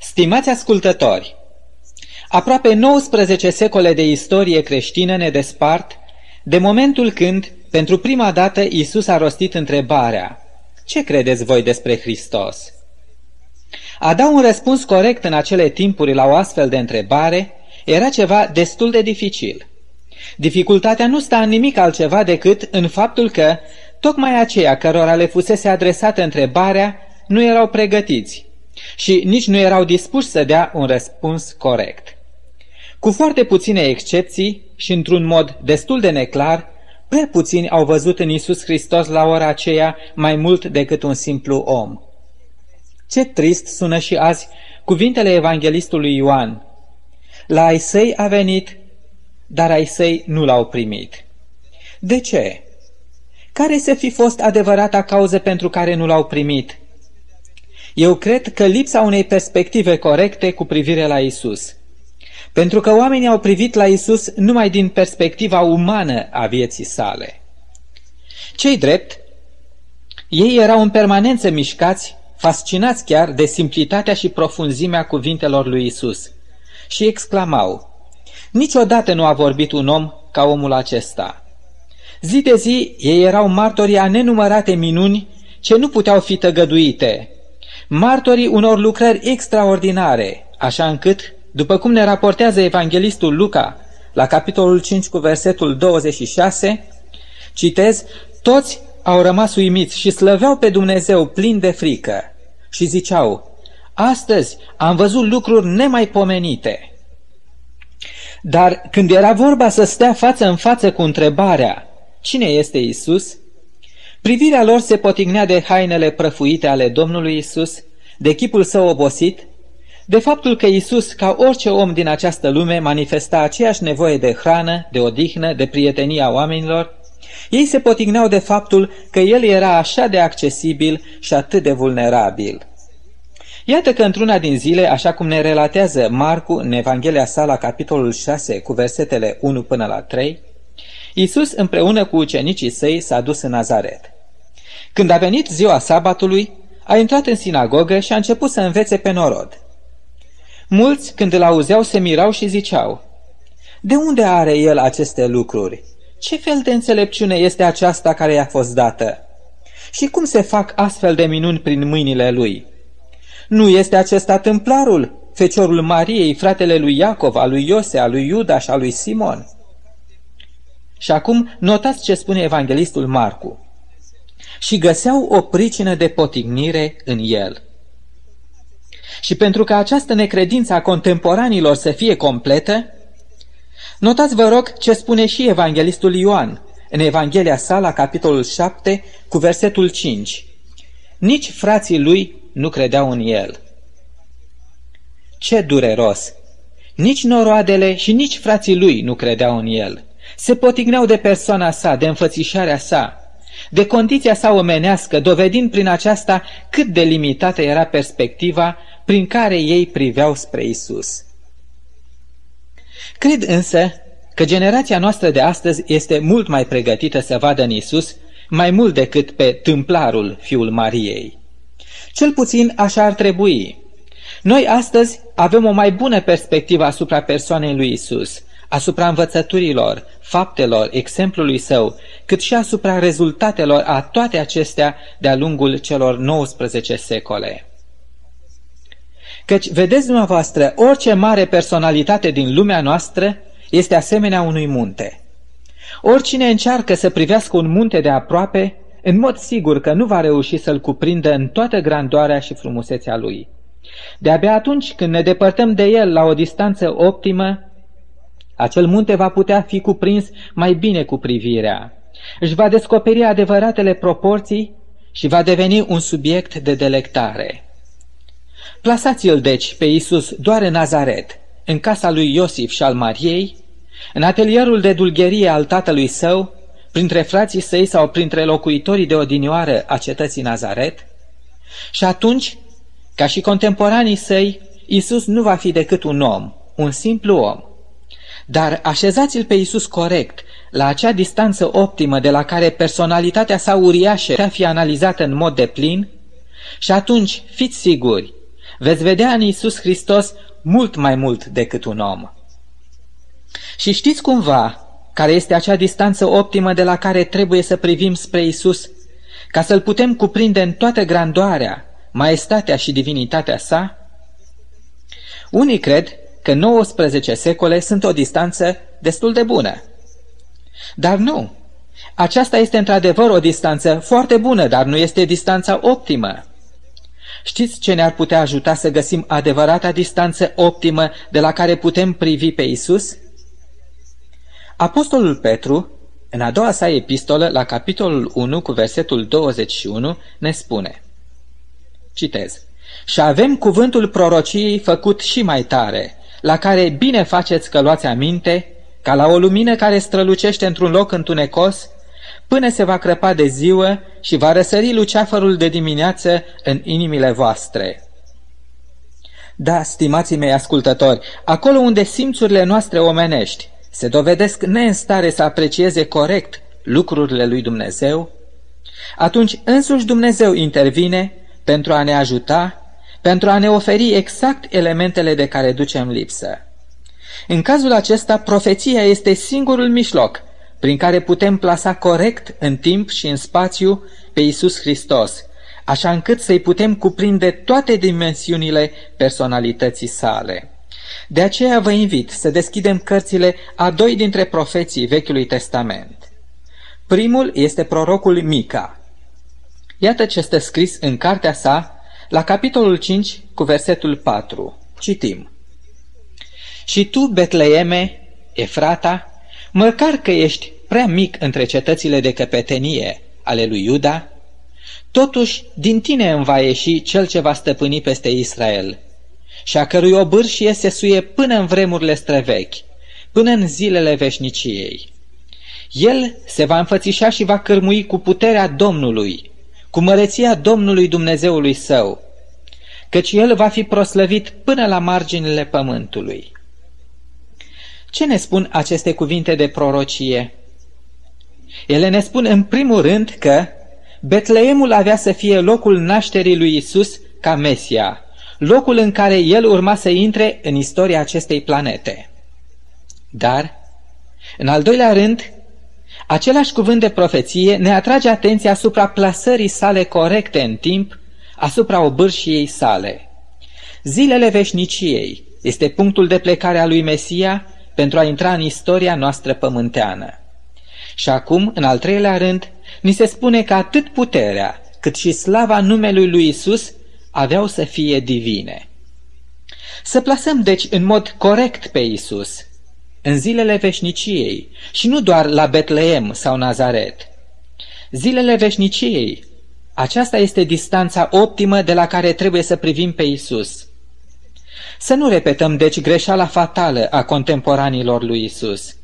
Stimați ascultători, aproape 19 secole de istorie creștină ne despart de momentul când, pentru prima dată, Isus a rostit întrebarea Ce credeți voi despre Hristos? A da un răspuns corect în acele timpuri la o astfel de întrebare era ceva destul de dificil. Dificultatea nu sta în nimic altceva decât în faptul că tocmai aceia cărora le fusese adresată întrebarea nu erau pregătiți și nici nu erau dispuși să dea un răspuns corect. Cu foarte puține excepții și într-un mod destul de neclar, prea puțini au văzut în Isus Hristos la ora aceea mai mult decât un simplu om. Ce trist sună și azi cuvintele evanghelistului Ioan. La ai săi a venit, dar ai săi nu l-au primit. De ce? Care să fi fost adevărata cauză pentru care nu l-au primit? Eu cred că lipsa unei perspective corecte cu privire la Isus. Pentru că oamenii au privit la Isus numai din perspectiva umană a vieții sale. Cei drept, ei erau în permanență mișcați, fascinați chiar de simplitatea și profunzimea cuvintelor lui Isus și exclamau, Niciodată nu a vorbit un om ca omul acesta. Zi de zi ei erau martorii a nenumărate minuni ce nu puteau fi tăgăduite, martorii unor lucrări extraordinare, așa încât, după cum ne raportează evanghelistul Luca la capitolul 5 cu versetul 26, citez, toți au rămas uimiți și slăveau pe Dumnezeu plin de frică și ziceau, astăzi am văzut lucruri nemaipomenite. Dar când era vorba să stea față în față cu întrebarea, cine este Isus? Privirea lor se potignea de hainele prăfuite ale Domnului Isus, de chipul său obosit, de faptul că Isus, ca orice om din această lume, manifesta aceeași nevoie de hrană, de odihnă, de prietenia oamenilor, ei se potigneau de faptul că El era așa de accesibil și atât de vulnerabil. Iată că într-una din zile, așa cum ne relatează Marcu în Evanghelia sa la capitolul 6 cu versetele 1 până la 3, Iisus împreună cu ucenicii săi s-a dus în Nazaret. Când a venit ziua sabatului, a intrat în sinagogă și a început să învețe pe norod. Mulți, când îl auzeau, se mirau și ziceau, De unde are el aceste lucruri? Ce fel de înțelepciune este aceasta care i-a fost dată? Și cum se fac astfel de minuni prin mâinile lui? Nu este acesta tâmplarul, feciorul Mariei, fratele lui Iacov, al lui Iose, al lui Iuda și al lui Simon? Și acum notați ce spune evanghelistul Marcu. Și găseau o pricină de potignire în el. Și pentru ca această necredință a contemporanilor să fie completă, notați vă rog ce spune și evanghelistul Ioan în Evanghelia sa la capitolul 7 cu versetul 5. Nici frații lui nu credeau în el. Ce dureros! Nici noroadele și nici frații lui nu credeau în el. Se potigneau de persoana sa, de înfățișarea sa, de condiția sa omenească, dovedind prin aceasta cât de limitată era perspectiva prin care ei priveau spre Isus. Cred însă că generația noastră de astăzi este mult mai pregătită să vadă în Isus mai mult decât pe tâmplarul fiul Mariei. Cel puțin așa ar trebui. Noi astăzi avem o mai bună perspectivă asupra persoanei lui Isus, asupra învățăturilor, faptelor, exemplului său, cât și asupra rezultatelor a toate acestea de-a lungul celor 19 secole. Căci, vedeți dumneavoastră, orice mare personalitate din lumea noastră este asemenea unui munte. Oricine încearcă să privească un munte de aproape, în mod sigur că nu va reuși să-l cuprindă în toată grandoarea și frumusețea lui. De-abia atunci când ne depărtăm de el la o distanță optimă, acel munte va putea fi cuprins mai bine cu privirea. Își va descoperi adevăratele proporții și va deveni un subiect de delectare. Plasați-l deci pe Iisus doar în Nazaret, în casa lui Iosif și al Mariei, în atelierul de dulgherie al tatălui său, printre frații săi sau printre locuitorii de odinioară a cetății Nazaret, și atunci, ca și contemporanii săi, Isus nu va fi decât un om, un simplu om. Dar așezați-l pe Isus corect, la acea distanță optimă de la care personalitatea sa uriașă putea fi analizată în mod de plin, și atunci fiți siguri, veți vedea în Isus Hristos mult mai mult decât un om. Și știți cumva care este acea distanță optimă de la care trebuie să privim spre Isus, ca să-L putem cuprinde în toată grandoarea, maestatea și divinitatea sa? Unii cred că 19 secole sunt o distanță destul de bună. Dar nu. Aceasta este într-adevăr o distanță foarte bună, dar nu este distanța optimă. Știți ce ne-ar putea ajuta să găsim adevărata distanță optimă de la care putem privi pe Isus? Apostolul Petru, în a doua sa epistolă, la capitolul 1, cu versetul 21, ne spune Citez Și avem cuvântul prorociei făcut și mai tare, la care bine faceți că luați aminte, ca la o lumină care strălucește într-un loc întunecos, până se va crăpa de ziua și va răsări luceafărul de dimineață în inimile voastre. Da, stimații mei ascultători, acolo unde simțurile noastre omenești se dovedesc neînstare să aprecieze corect lucrurile lui Dumnezeu, atunci însuși Dumnezeu intervine pentru a ne ajuta, pentru a ne oferi exact elementele de care ducem lipsă. În cazul acesta, profeția este singurul mijloc prin care putem plasa corect în timp și în spațiu pe Isus Hristos, așa încât să-i putem cuprinde toate dimensiunile personalității sale. De aceea vă invit să deschidem cărțile a doi dintre profeții Vechiului Testament. Primul este prorocul Mica. Iată ce stă scris în cartea sa, la capitolul 5, cu versetul 4. Citim. Și tu, Betleeme, Efrata, măcar că ești prea mic între cetățile de căpetenie ale lui Iuda, totuși din tine îmi va ieși cel ce va stăpâni peste Israel și a cărui obârșie se suie până în vremurile străvechi, până în zilele veșniciei. El se va înfățișa și va cârmui cu puterea Domnului, cu măreția Domnului Dumnezeului său, căci el va fi proslăvit până la marginile pământului. Ce ne spun aceste cuvinte de prorocie? Ele ne spun în primul rând că Betleemul avea să fie locul nașterii lui Isus ca Mesia, locul în care el urma să intre în istoria acestei planete. Dar, în al doilea rând, același cuvânt de profeție ne atrage atenția asupra plasării sale corecte în timp, asupra obârșiei sale. Zilele veșniciei este punctul de plecare a lui Mesia pentru a intra în istoria noastră pământeană. Și acum, în al treilea rând, ni se spune că atât puterea cât și slava numelui lui Isus aveau să fie divine. Să plasăm deci în mod corect pe Isus în zilele veșniciei și nu doar la Betleem sau Nazaret. Zilele veșniciei, aceasta este distanța optimă de la care trebuie să privim pe Isus. Să nu repetăm deci greșeala fatală a contemporanilor lui Isus.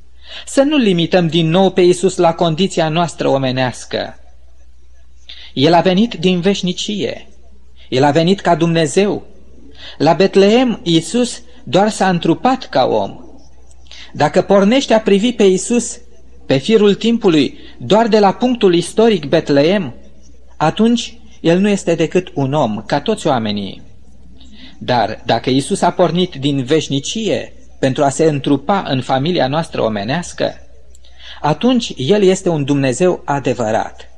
Să nu limităm din nou pe Isus la condiția noastră omenească. El a venit din veșnicie. El a venit ca Dumnezeu. La Betleem, Iisus doar s-a întrupat ca om. Dacă pornește a privi pe Iisus pe firul timpului doar de la punctul istoric Betleem, atunci el nu este decât un om, ca toți oamenii. Dar dacă Iisus a pornit din veșnicie pentru a se întrupa în familia noastră omenească, atunci El este un Dumnezeu adevărat.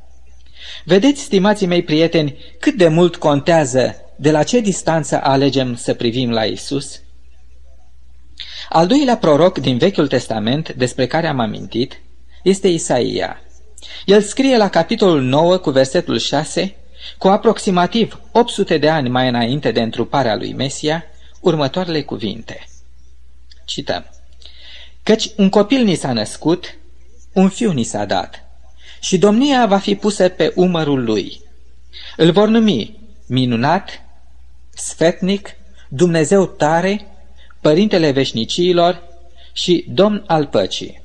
Vedeți, stimații mei prieteni, cât de mult contează de la ce distanță alegem să privim la Isus? Al doilea proroc din Vechiul Testament, despre care am amintit, este Isaia. El scrie la capitolul 9 cu versetul 6, cu aproximativ 800 de ani mai înainte de întruparea lui Mesia, următoarele cuvinte. Cităm. Căci un copil ni s-a născut, un fiu ni s-a dat și domnia va fi pusă pe umărul lui. Îl vor numi minunat, sfetnic, Dumnezeu tare, Părintele veșniciilor și Domn al păcii.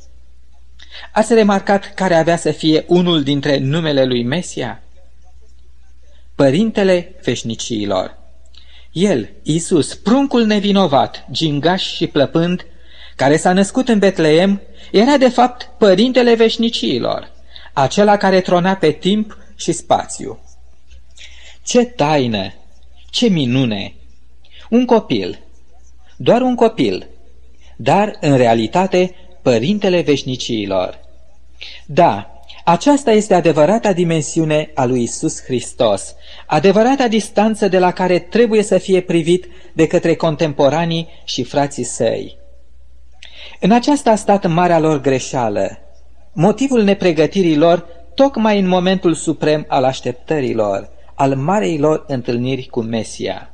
Ați remarcat care avea să fie unul dintre numele lui Mesia? Părintele veșniciilor. El, Isus, pruncul nevinovat, gingaș și plăpând, care s-a născut în Betleem, era de fapt părintele veșniciilor acela care trona pe timp și spațiu. Ce taină, ce minune, Un copil, doar un copil, dar în realitate părintele veșniciilor. Da, aceasta este adevărata dimensiune a lui Isus Hristos, adevărata distanță de la care trebuie să fie privit de către contemporanii și frații săi. În aceasta a stat marea lor greșeală, motivul nepregătirii lor tocmai în momentul suprem al așteptărilor, al marei lor întâlniri cu Mesia.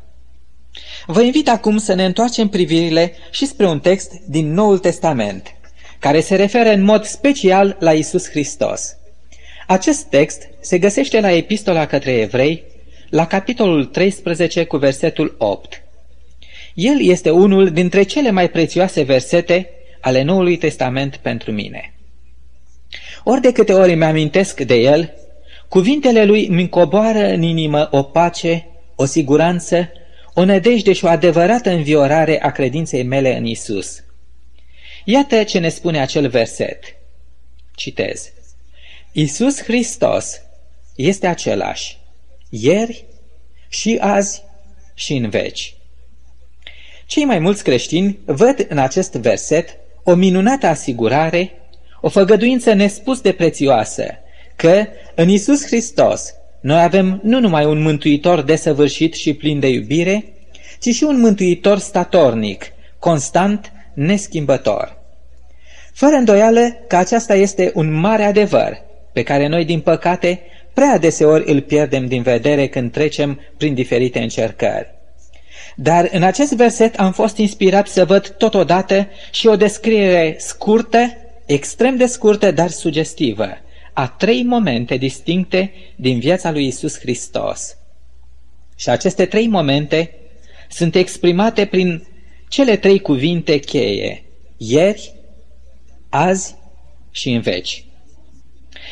Vă invit acum să ne întoarcem privirile și spre un text din Noul Testament, care se referă în mod special la Isus Hristos. Acest text se găsește la Epistola către Evrei, la capitolul 13 cu versetul 8. El este unul dintre cele mai prețioase versete ale Noului Testament pentru mine. Ori de câte ori mi-amintesc de el, cuvintele lui mi coboară în inimă o pace, o siguranță, o nădejde și o adevărată înviorare a credinței mele în Isus. Iată ce ne spune acel verset. Citez. Isus Hristos este același, ieri și azi și în veci. Cei mai mulți creștini văd în acest verset o minunată asigurare, o făgăduință nespus de prețioasă, că în Isus Hristos noi avem nu numai un mântuitor desăvârșit și plin de iubire, ci și un mântuitor statornic, constant, neschimbător. Fără îndoială că aceasta este un mare adevăr, pe care noi, din păcate, prea deseori îl pierdem din vedere când trecem prin diferite încercări. Dar în acest verset am fost inspirat să văd totodată și o descriere scurtă, extrem de scurtă, dar sugestivă, a trei momente distincte din viața lui Isus Hristos. Și aceste trei momente sunt exprimate prin cele trei cuvinte cheie, ieri, azi și în veci.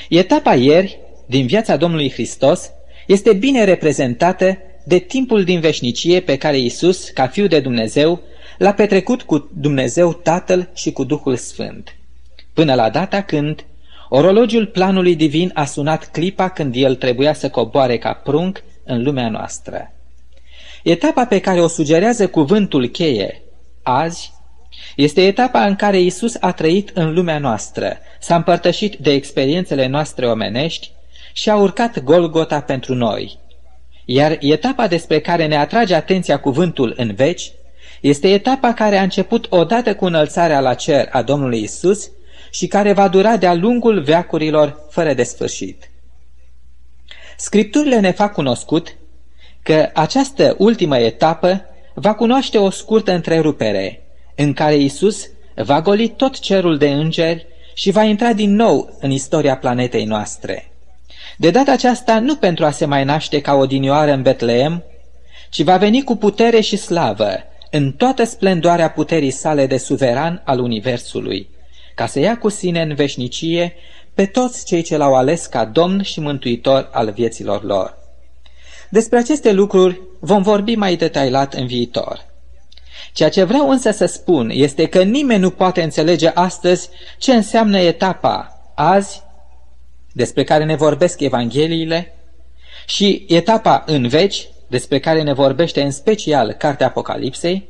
Etapa ieri din viața Domnului Hristos este bine reprezentată de timpul din veșnicie pe care Isus, ca Fiu de Dumnezeu, l-a petrecut cu Dumnezeu Tatăl și cu Duhul Sfânt. Până la data când orologiul planului divin a sunat clipa când el trebuia să coboare ca prunc în lumea noastră. Etapa pe care o sugerează cuvântul cheie, azi, este etapa în care Isus a trăit în lumea noastră, s-a împărtășit de experiențele noastre omenești și a urcat Golgota pentru noi. Iar etapa despre care ne atrage atenția cuvântul în veci este etapa care a început odată cu înălțarea la cer a Domnului Isus și care va dura de-a lungul veacurilor fără de sfârșit. Scripturile ne fac cunoscut că această ultimă etapă va cunoaște o scurtă întrerupere, în care Isus va goli tot cerul de îngeri și va intra din nou în istoria planetei noastre. De data aceasta nu pentru a se mai naște ca o dinioară în Betleem, ci va veni cu putere și slavă, în toată splendoarea puterii sale de suveran al Universului, ca să ia cu sine în veșnicie pe toți cei ce l-au ales ca domn și mântuitor al vieților lor. Despre aceste lucruri vom vorbi mai detailat în viitor. Ceea ce vreau însă să spun este că nimeni nu poate înțelege astăzi ce înseamnă etapa azi, despre care ne vorbesc Evangheliile, și etapa în veci, despre care ne vorbește în special Cartea Apocalipsei,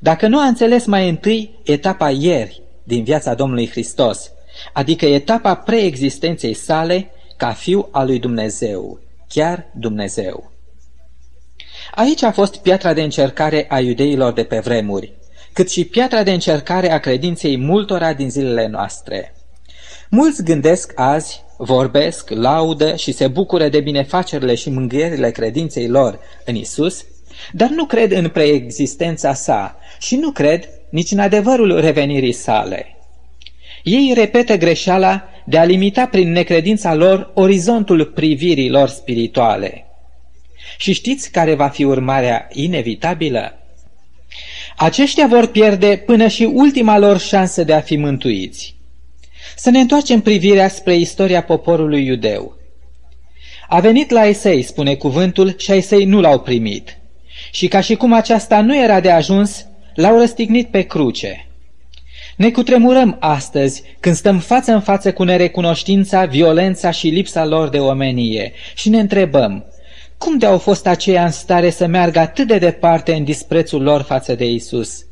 dacă nu a înțeles mai întâi etapa ieri din viața Domnului Hristos, adică etapa preexistenței sale ca fiu al lui Dumnezeu, chiar Dumnezeu. Aici a fost piatra de încercare a iudeilor de pe vremuri, cât și piatra de încercare a credinței multora din zilele noastre. Mulți gândesc azi, vorbesc, laudă și se bucură de binefacerile și mângâierile credinței lor în Isus, dar nu cred în preexistența sa și nu cred nici în adevărul revenirii sale. Ei repetă greșeala de a limita prin necredința lor orizontul privirii lor spirituale. Și știți care va fi urmarea inevitabilă? Aceștia vor pierde până și ultima lor șansă de a fi mântuiți. Să ne întoarcem privirea spre istoria poporului iudeu. A venit la Esei, spune cuvântul, și Esei nu l-au primit. Și ca și cum aceasta nu era de ajuns, l-au răstignit pe cruce. Ne cutremurăm astăzi când stăm față în față cu nerecunoștința, violența și lipsa lor de omenie și ne întrebăm, Cum de au fost aceia în stare să meargă atât de departe în disprețul lor față de Isus?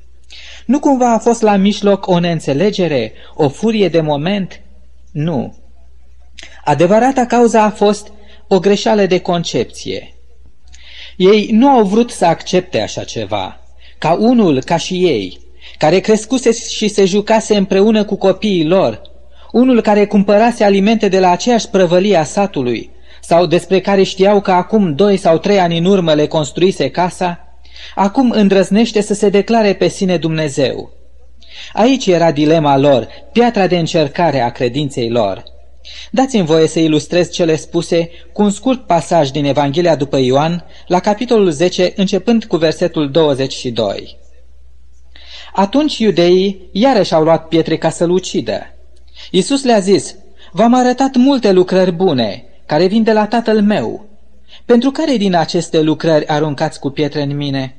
Nu cumva a fost la mijloc o neînțelegere, o furie de moment? Nu. Adevărata cauza a fost o greșeală de concepție. Ei nu au vrut să accepte așa ceva, ca unul ca și ei, care crescuse și se jucase împreună cu copiii lor, unul care cumpărase alimente de la aceeași prăvălie a satului, sau despre care știau că acum doi sau trei ani în urmă le construise casa, acum îndrăznește să se declare pe sine Dumnezeu. Aici era dilema lor, piatra de încercare a credinței lor. Dați-mi voie să ilustrez cele spuse cu un scurt pasaj din Evanghelia după Ioan, la capitolul 10, începând cu versetul 22. Atunci iudeii iarăși au luat pietre ca să-l ucidă. Iisus le-a zis, v-am arătat multe lucrări bune, care vin de la tatăl meu. Pentru care din aceste lucrări aruncați cu pietre în mine?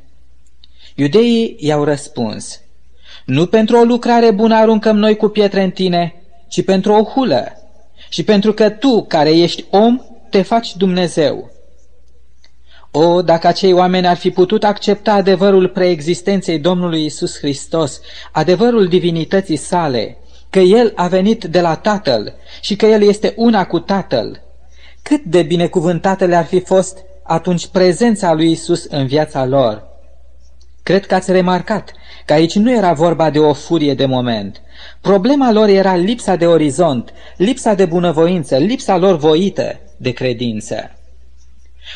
Iudeii i-au răspuns, nu pentru o lucrare bună aruncăm noi cu pietre în tine, ci pentru o hulă și pentru că tu, care ești om, te faci Dumnezeu. O, dacă acei oameni ar fi putut accepta adevărul preexistenței Domnului Isus Hristos, adevărul divinității sale, că El a venit de la Tatăl și că El este una cu Tatăl, cât de binecuvântată le-ar fi fost atunci prezența lui Isus în viața lor. Cred că ați remarcat că aici nu era vorba de o furie de moment. Problema lor era lipsa de orizont, lipsa de bunăvoință, lipsa lor voită de credință.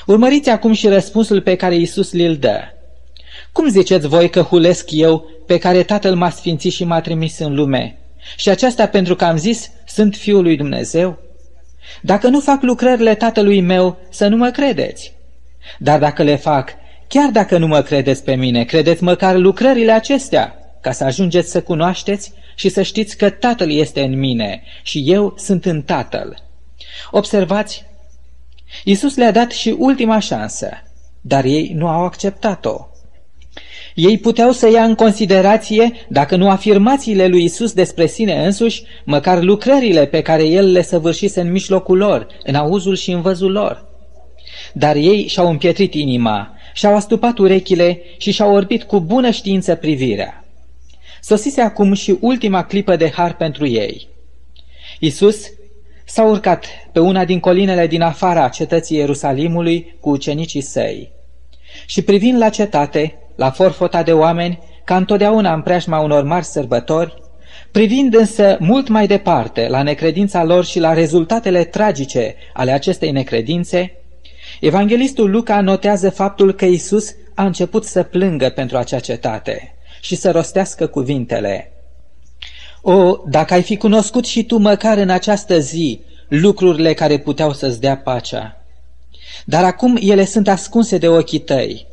Urmăriți acum și răspunsul pe care Isus l dă. Cum ziceți voi că hulesc eu pe care Tatăl m-a sfințit și m-a trimis în lume? Și aceasta pentru că am zis, sunt Fiul lui Dumnezeu? Dacă nu fac lucrările Tatălui meu, să nu mă credeți. Dar dacă le fac, chiar dacă nu mă credeți pe mine, credeți măcar lucrările acestea, ca să ajungeți să cunoașteți și să știți că Tatăl este în mine și eu sunt în Tatăl. Observați, Iisus le-a dat și ultima șansă, dar ei nu au acceptat-o. Ei puteau să ia în considerație, dacă nu afirmațiile lui Isus despre sine însuși, măcar lucrările pe care el le săvârșise în mijlocul lor, în auzul și în văzul lor. Dar ei și-au împietrit inima, și-au astupat urechile și și-au orbit cu bună știință privirea. Sosise acum și ultima clipă de har pentru ei. Isus s-a urcat pe una din colinele din afara cetății Ierusalimului cu ucenicii săi. Și privind la cetate, la forfota de oameni, ca întotdeauna în preajma unor mari sărbători, privind însă mult mai departe la necredința lor și la rezultatele tragice ale acestei necredințe, Evanghelistul Luca notează faptul că Isus a început să plângă pentru acea cetate și să rostească cuvintele. O, dacă ai fi cunoscut și tu măcar în această zi lucrurile care puteau să-ți dea pacea. Dar acum ele sunt ascunse de ochii tăi.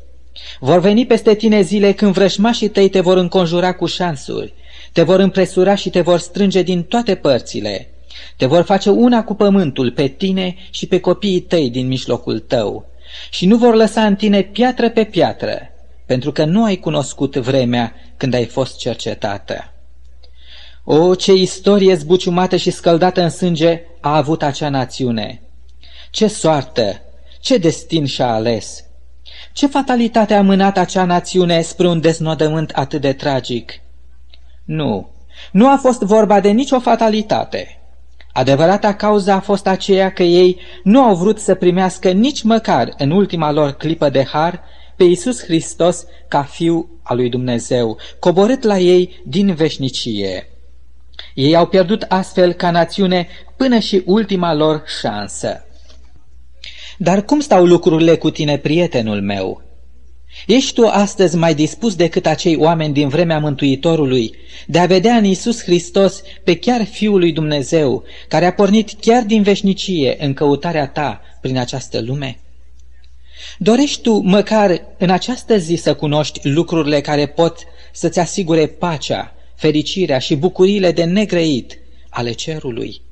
Vor veni peste tine zile când vrășmașii tăi te vor înconjura cu șansuri, te vor împresura și te vor strânge din toate părțile. Te vor face una cu pământul pe tine și pe copiii tăi din mijlocul tău și nu vor lăsa în tine piatră pe piatră, pentru că nu ai cunoscut vremea când ai fost cercetată. O, ce istorie zbuciumată și scăldată în sânge a avut acea națiune! Ce soartă, ce destin și-a ales! Ce fatalitate a mânat acea națiune spre un deznodământ atât de tragic? Nu, nu a fost vorba de nicio fatalitate. Adevărata cauză a fost aceea că ei nu au vrut să primească nici măcar în ultima lor clipă de har pe Iisus Hristos ca Fiu al lui Dumnezeu, coborât la ei din veșnicie. Ei au pierdut astfel ca națiune până și ultima lor șansă. Dar cum stau lucrurile cu tine, prietenul meu? Ești tu astăzi mai dispus decât acei oameni din vremea Mântuitorului de a vedea în Isus Hristos pe chiar Fiul lui Dumnezeu, care a pornit chiar din veșnicie în căutarea ta prin această lume? Dorești tu măcar în această zi să cunoști lucrurile care pot să-ți asigure pacea, fericirea și bucuriile de negrăit ale cerului?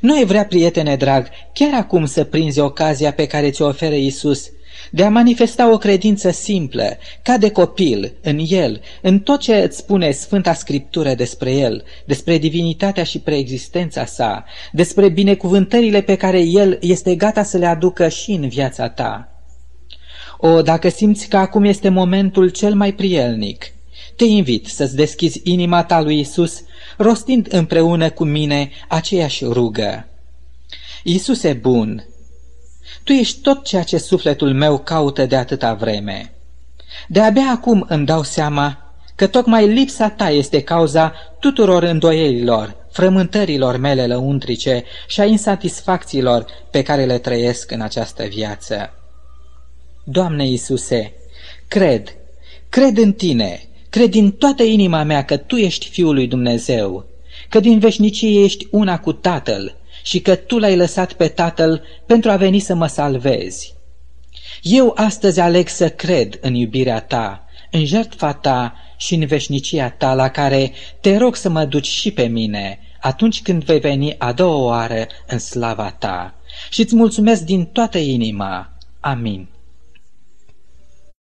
Nu ai vrea, prietene drag, chiar acum să prinzi ocazia pe care ți-o oferă Isus de a manifesta o credință simplă, ca de copil, în El, în tot ce îți spune Sfânta Scriptură despre El, despre divinitatea și preexistența sa, despre binecuvântările pe care El este gata să le aducă și în viața ta. O, dacă simți că acum este momentul cel mai prielnic, te invit să-ți deschizi inima ta lui Isus, rostind împreună cu mine aceeași rugă. Iisuse bun, Tu ești tot ceea ce sufletul meu caută de atâta vreme. De-abia acum îmi dau seama că tocmai lipsa ta este cauza tuturor îndoielilor, frământărilor mele lăuntrice și a insatisfacțiilor pe care le trăiesc în această viață. Doamne Iisuse, cred, cred în Tine, cred din toată inima mea că Tu ești Fiul lui Dumnezeu, că din veșnicie ești una cu Tatăl și că Tu l-ai lăsat pe Tatăl pentru a veni să mă salvezi. Eu astăzi aleg să cred în iubirea Ta, în jertfa Ta și în veșnicia Ta la care te rog să mă duci și pe mine atunci când vei veni a doua oară în slava Ta. Și îți mulțumesc din toată inima. Amin.